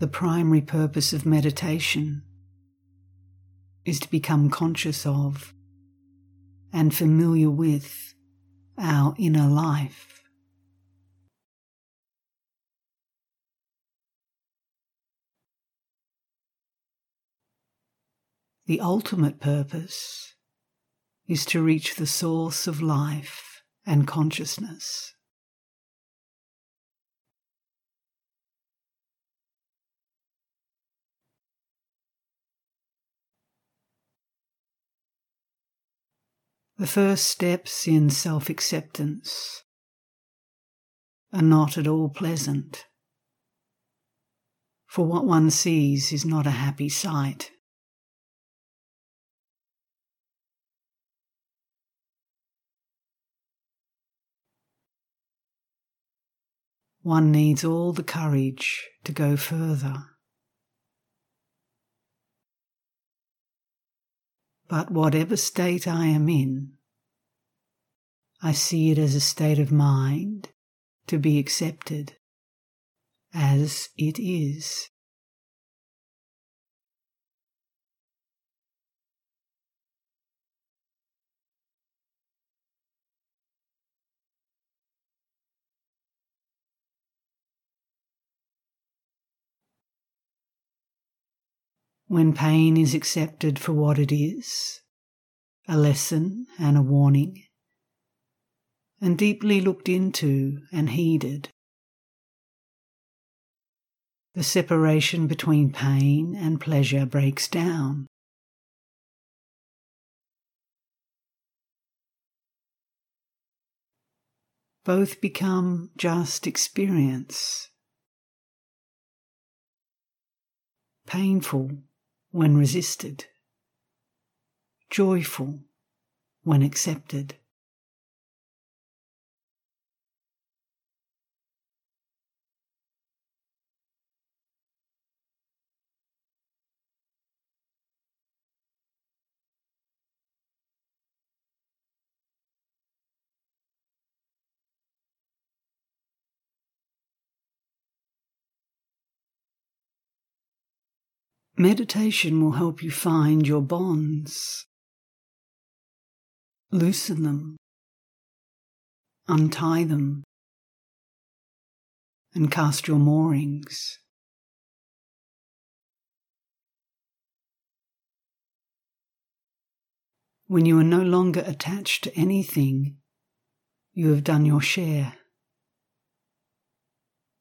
The primary purpose of meditation is to become conscious of and familiar with our inner life. The ultimate purpose is to reach the source of life and consciousness. The first steps in self acceptance are not at all pleasant, for what one sees is not a happy sight. One needs all the courage to go further. But whatever state I am in, I see it as a state of mind to be accepted as it is. When pain is accepted for what it is, a lesson and a warning, and deeply looked into and heeded. The separation between pain and pleasure breaks down. Both become just experience. Painful when resisted, joyful when accepted. Meditation will help you find your bonds, loosen them, untie them, and cast your moorings. When you are no longer attached to anything, you have done your share.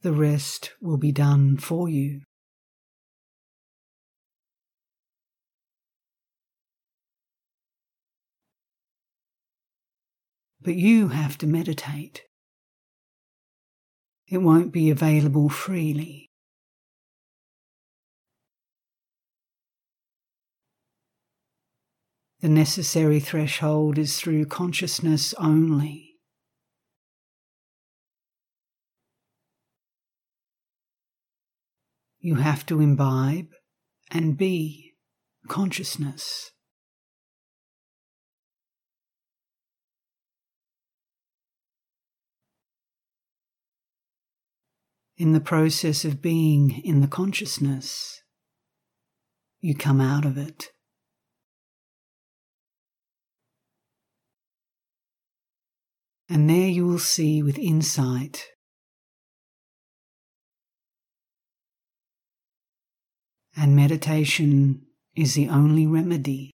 The rest will be done for you. But you have to meditate. It won't be available freely. The necessary threshold is through consciousness only. You have to imbibe and be consciousness. In the process of being in the consciousness, you come out of it. And there you will see with insight and meditation is the only remedy.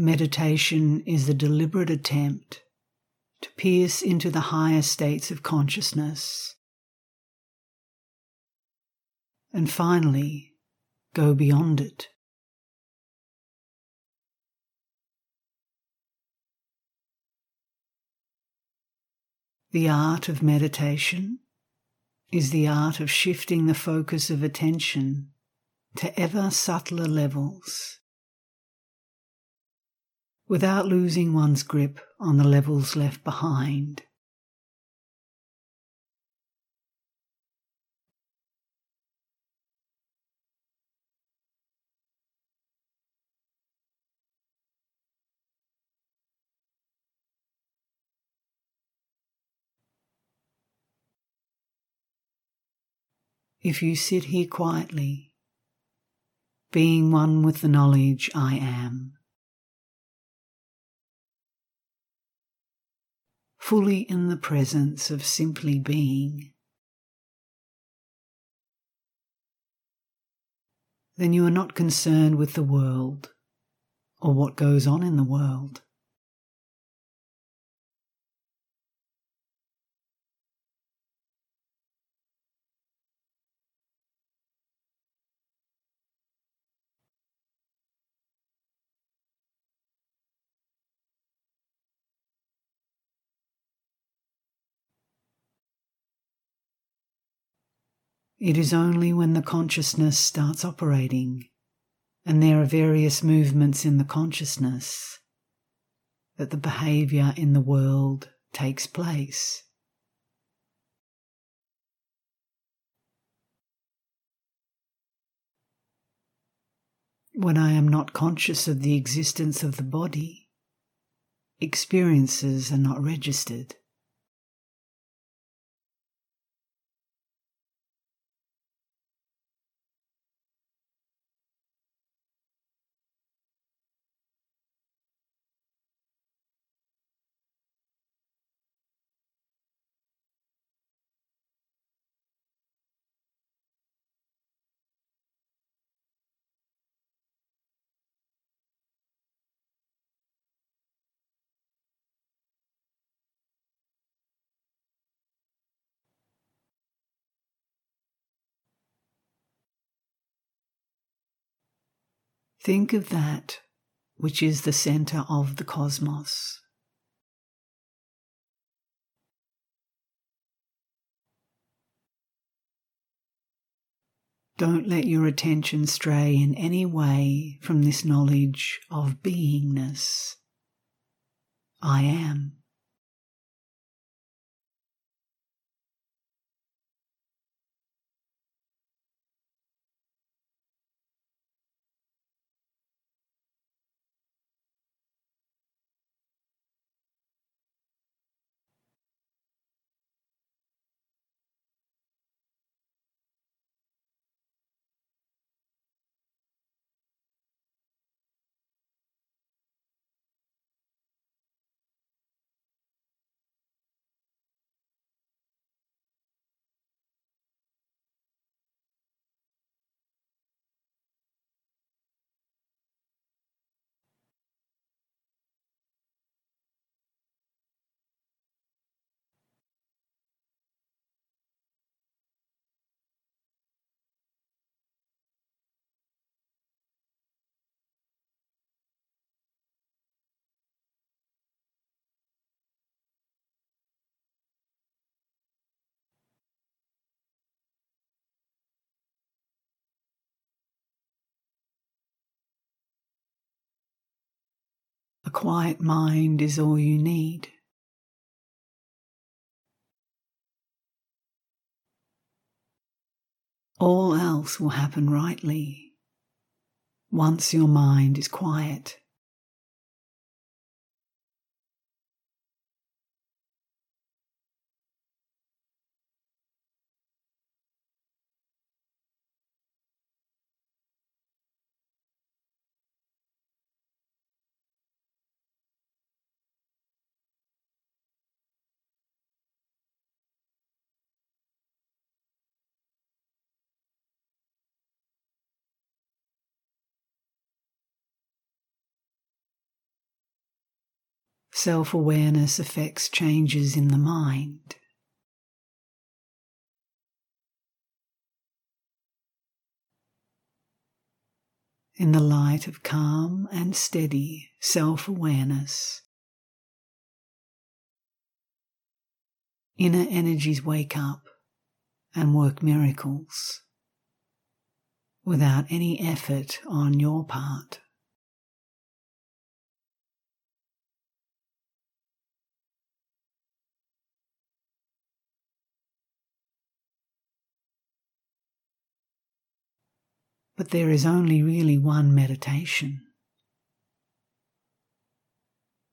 Meditation is the deliberate attempt to pierce into the higher states of consciousness and finally go beyond it. The art of meditation is the art of shifting the focus of attention to ever subtler levels without losing one's grip on the levels left behind. If you sit here quietly, being one with the knowledge I am, fully in the presence of simply being, then you are not concerned with the world or what goes on in the world. It is only when the consciousness starts operating and there are various movements in the consciousness that the behavior in the world takes place. When I am not conscious of the existence of the body, experiences are not registered. Think of that which is the center of the cosmos. Don't let your attention stray in any way from this knowledge of beingness. I am. A quiet mind is all you need. All else will happen rightly once your mind is quiet. Self awareness affects changes in the mind. In the light of calm and steady self awareness, inner energies wake up and work miracles without any effort on your part. But there is only really one meditation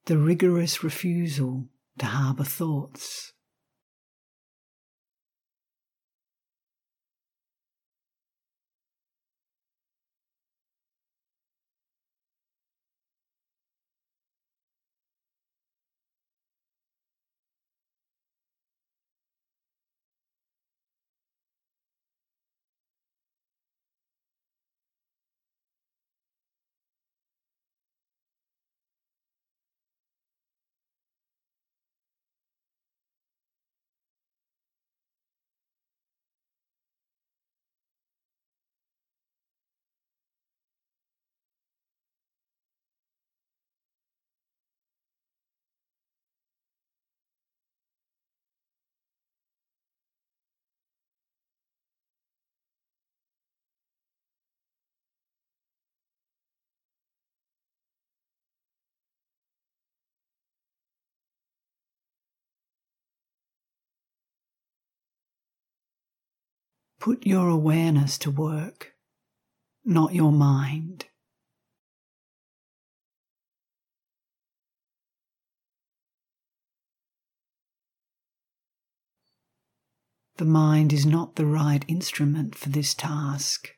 the rigorous refusal to harbour thoughts. Put your awareness to work, not your mind. The mind is not the right instrument for this task.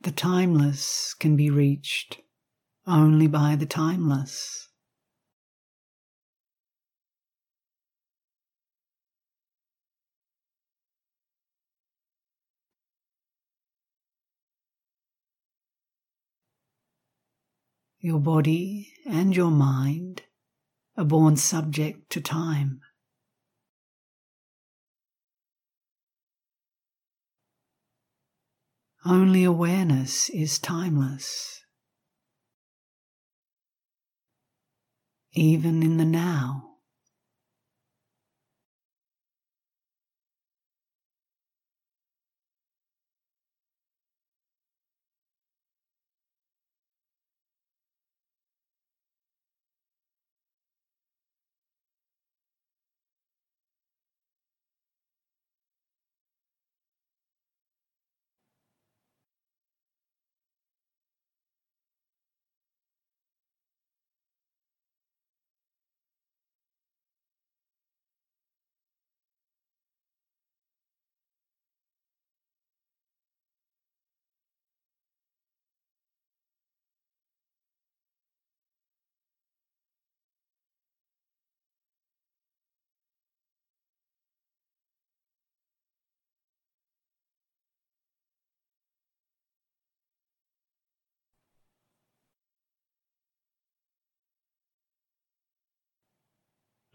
The timeless can be reached only by the timeless. Your body and your mind are born subject to time. Only awareness is timeless. Even in the now.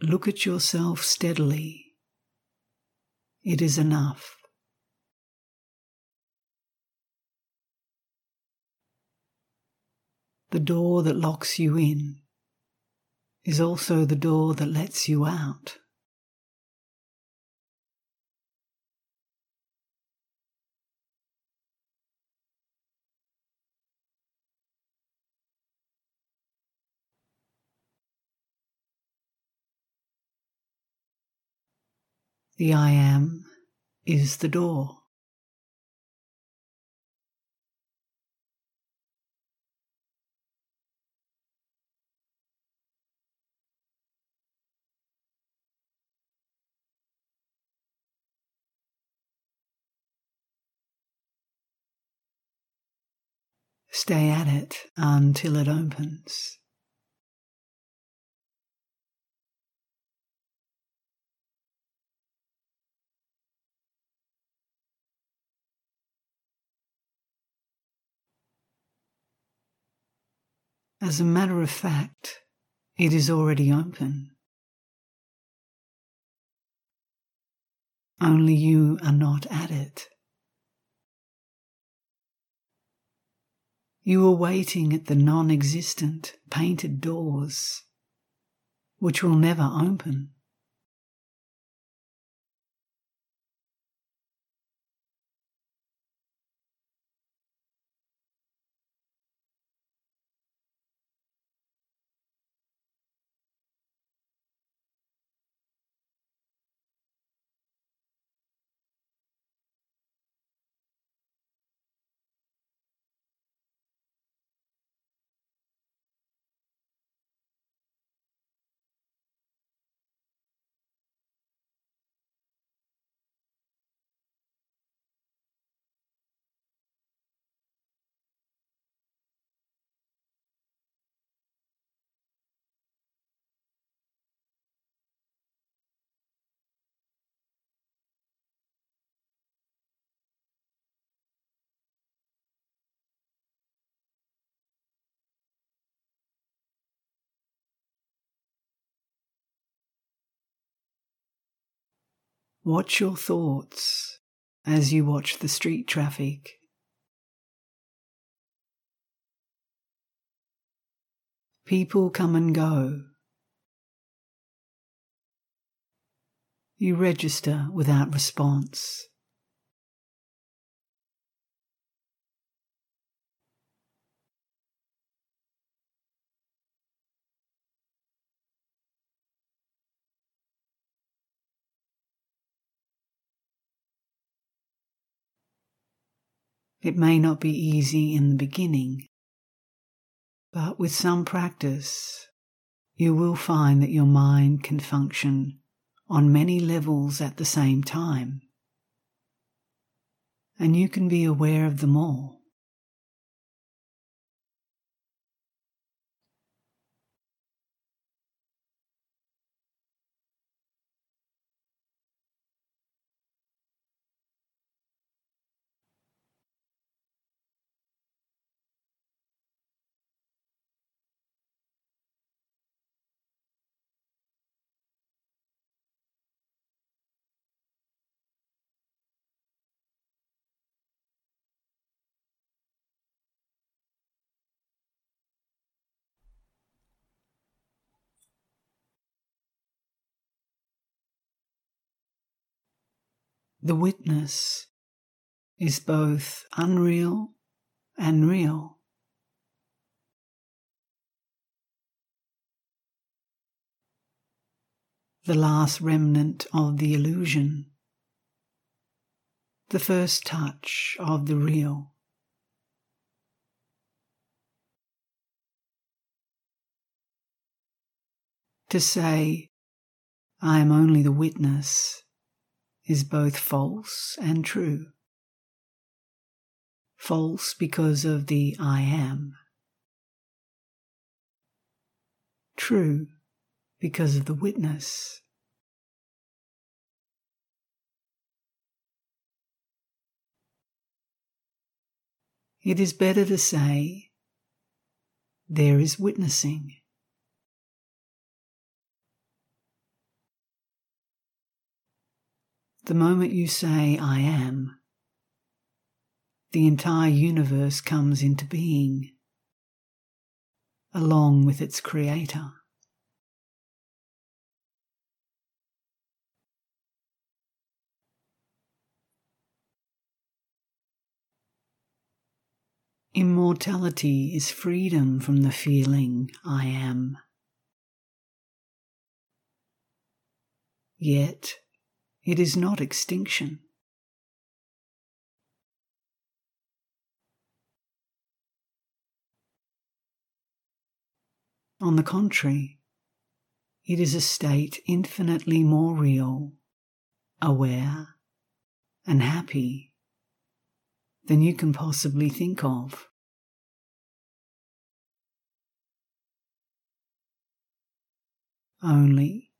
Look at yourself steadily. It is enough. The door that locks you in is also the door that lets you out. The I am is the door. Stay at it until it opens. As a matter of fact, it is already open. Only you are not at it. You are waiting at the non existent painted doors, which will never open. Watch your thoughts as you watch the street traffic. People come and go. You register without response. It may not be easy in the beginning, but with some practice, you will find that your mind can function on many levels at the same time, and you can be aware of them all. The witness is both unreal and real. The last remnant of the illusion, the first touch of the real. To say, I am only the witness is both false and true. False because of the I am. True because of the witness. It is better to say, there is witnessing. The moment you say, I am, the entire universe comes into being, along with its creator. Immortality is freedom from the feeling I am. Yet, it is not extinction. On the contrary, it is a state infinitely more real, aware, and happy than you can possibly think of. Only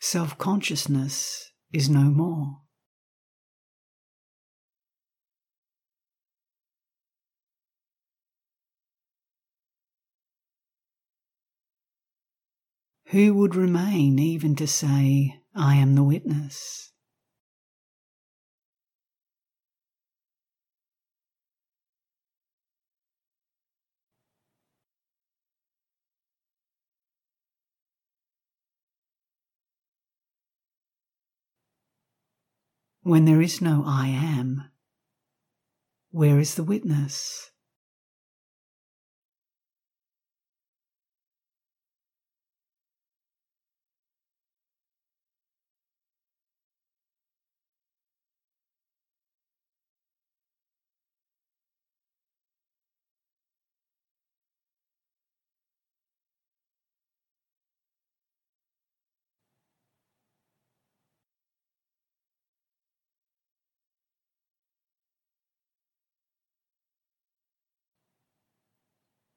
self consciousness is no more. Who would remain even to say, I am the witness? When there is no I am, where is the witness?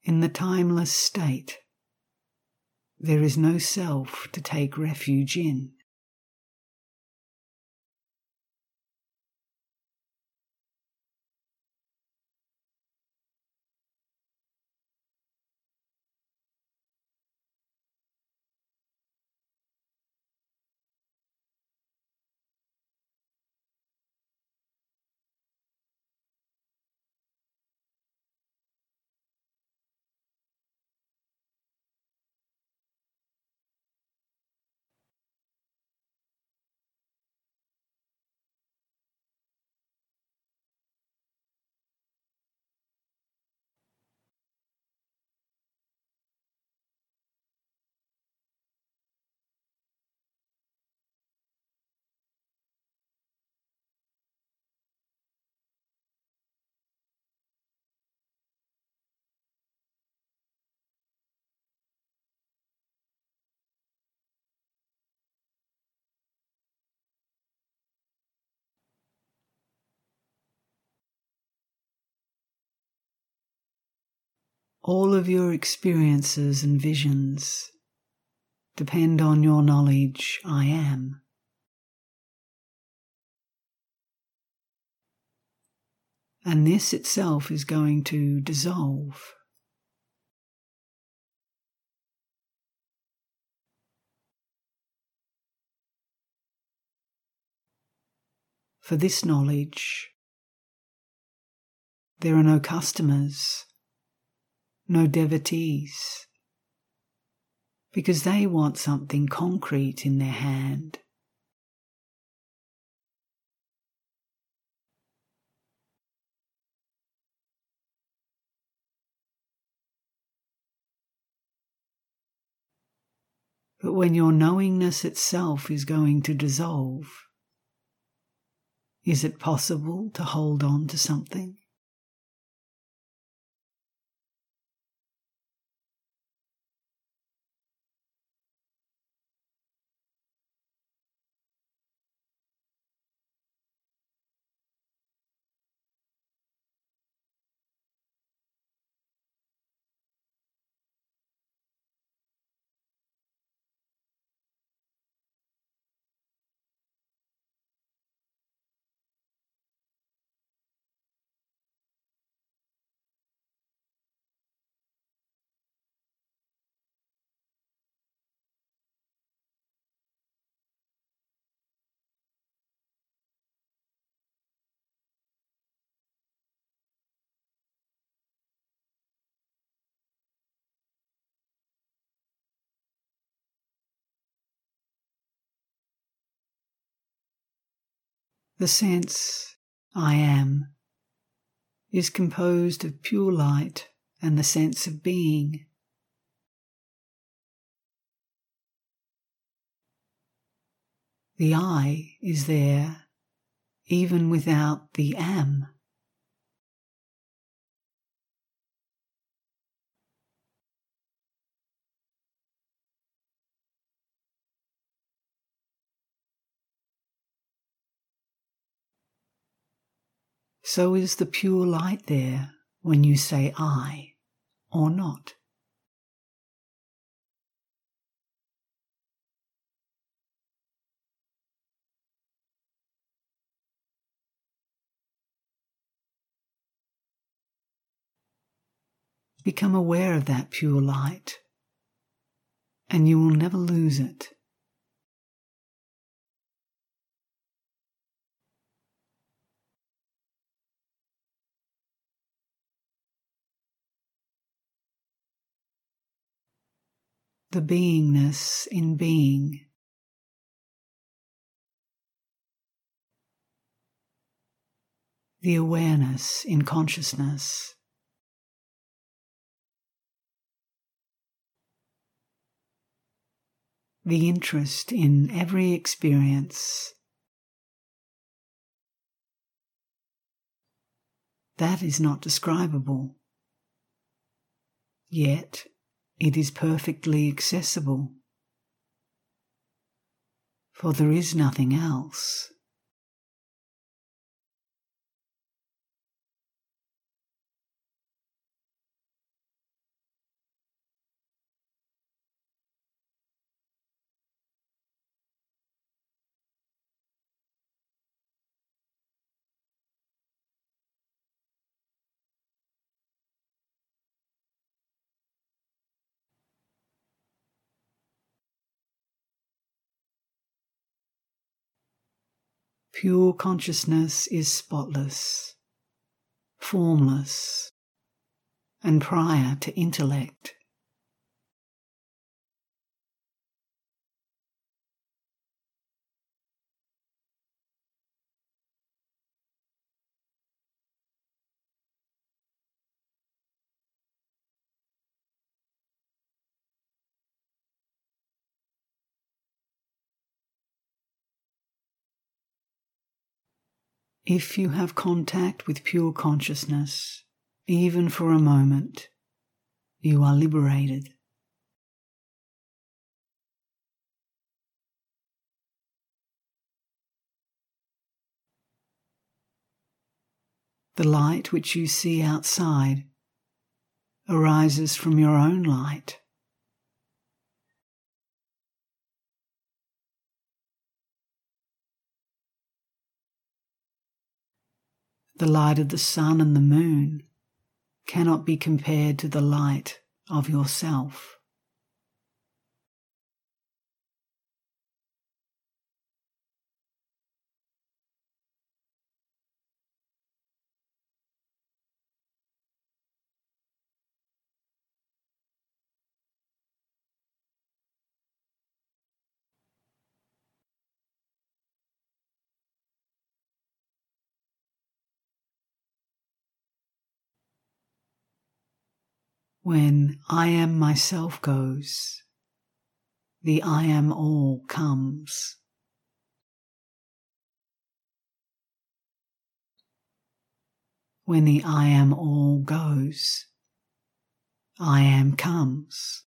In the timeless state, there is no self to take refuge in. All of your experiences and visions depend on your knowledge I am. And this itself is going to dissolve. For this knowledge, there are no customers no devotees, because they want something concrete in their hand. But when your knowingness itself is going to dissolve, is it possible to hold on to something? The sense, I am, is composed of pure light and the sense of being. The I is there even without the am. So is the pure light there when you say I or not. Become aware of that pure light, and you will never lose it. The beingness in being. the awareness in consciousness. The interest in every experience. That is not describable. Yet it is perfectly accessible. For there is nothing else. Pure consciousness is spotless, formless, and prior to intellect. If you have contact with pure consciousness, even for a moment, you are liberated. The light which you see outside arises from your own light. The light of the sun and the moon cannot be compared to the light of yourself. When I am myself goes, the I am all comes. When the I am all goes, I am comes.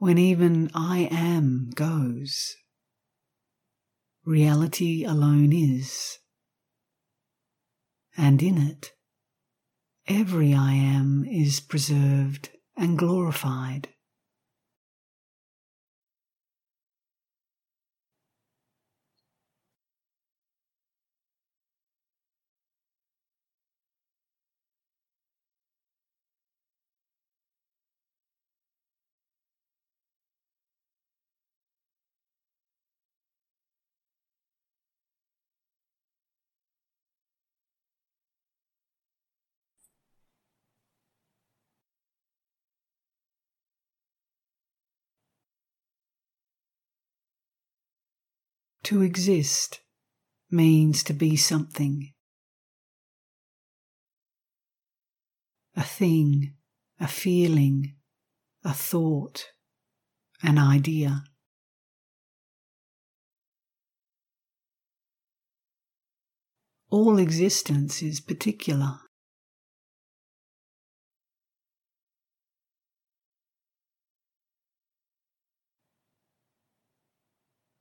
When even I am goes, reality alone is and in it, every I am is preserved and glorified. To exist means to be something. A thing, a feeling, a thought, an idea. All existence is particular.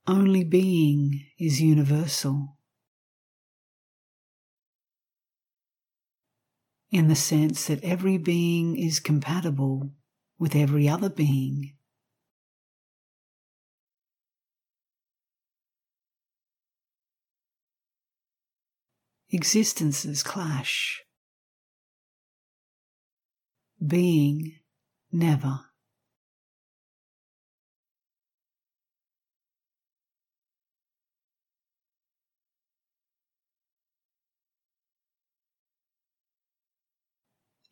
Only being is universal. In the sense that every being is compatible with every other being. Existences clash. Being never.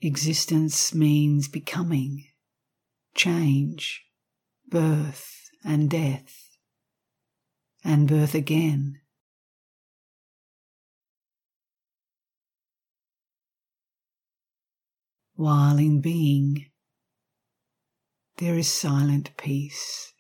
Existence means becoming, change, birth and death, and birth again. While in being, there is silent peace.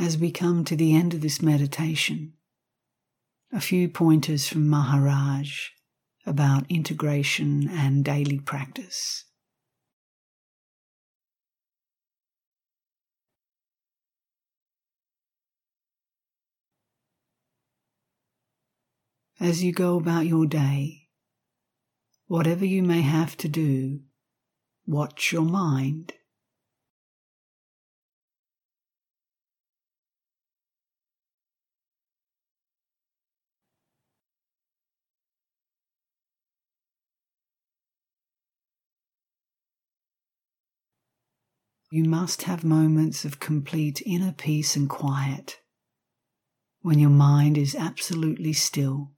As we come to the end of this meditation, a few pointers from Maharaj about integration and daily practice. As you go about your day, whatever you may have to do, watch your mind. You must have moments of complete inner peace and quiet when your mind is absolutely still.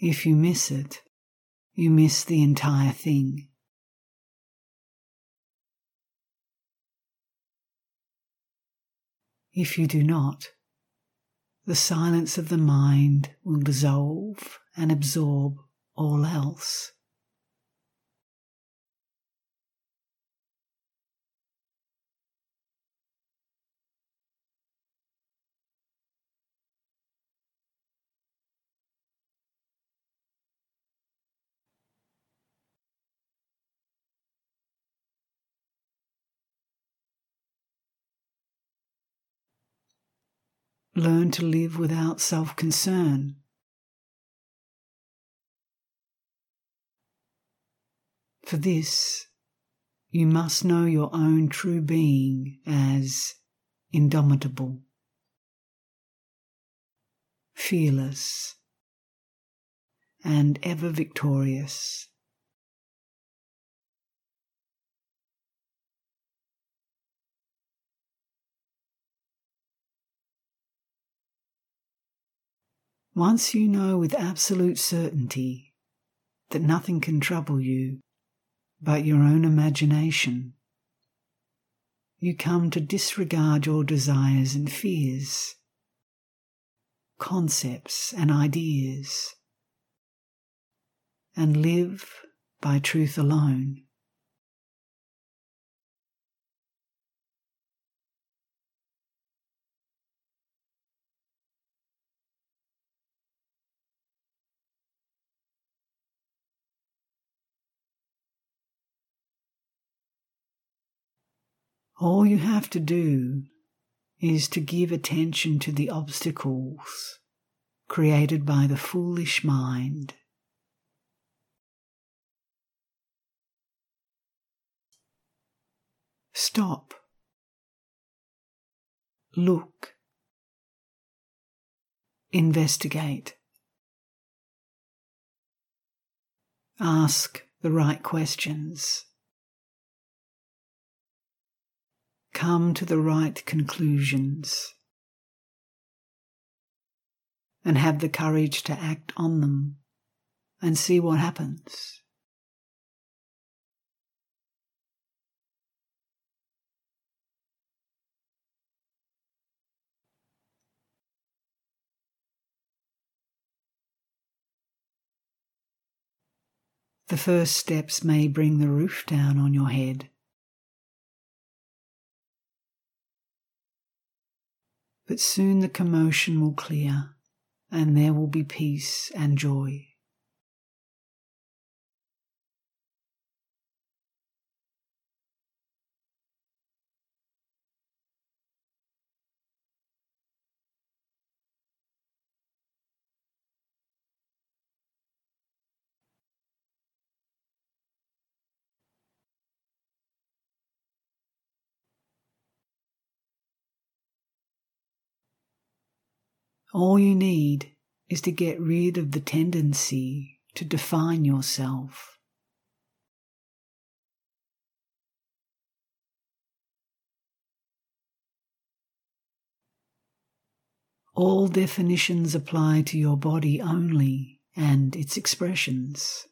If you miss it, you miss the entire thing. If you do not, the silence of the mind will dissolve and absorb all else. Learn to live without self concern. For this, you must know your own true being as indomitable, fearless, and ever victorious. Once you know with absolute certainty that nothing can trouble you but your own imagination, you come to disregard your desires and fears, concepts and ideas, and live by truth alone. All you have to do is to give attention to the obstacles created by the foolish mind. Stop. Look. Investigate. Ask the right questions. Come to the right conclusions. And have the courage to act on them and see what happens. The first steps may bring the roof down on your head. But soon the commotion will clear and there will be peace and joy. All you need is to get rid of the tendency to define yourself. All definitions apply to your body only and its expressions.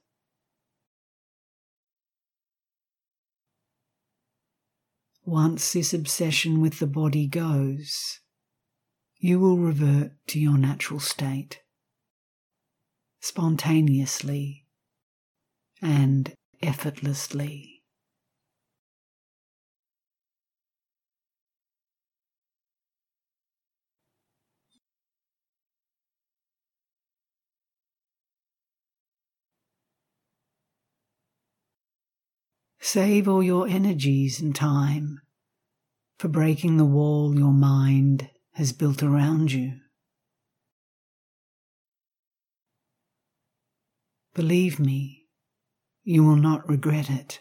Once this obsession with the body goes, you will revert to your natural state spontaneously and effortlessly. Save all your energies and time for breaking the wall your mind has built around you. Believe me, you will not regret it.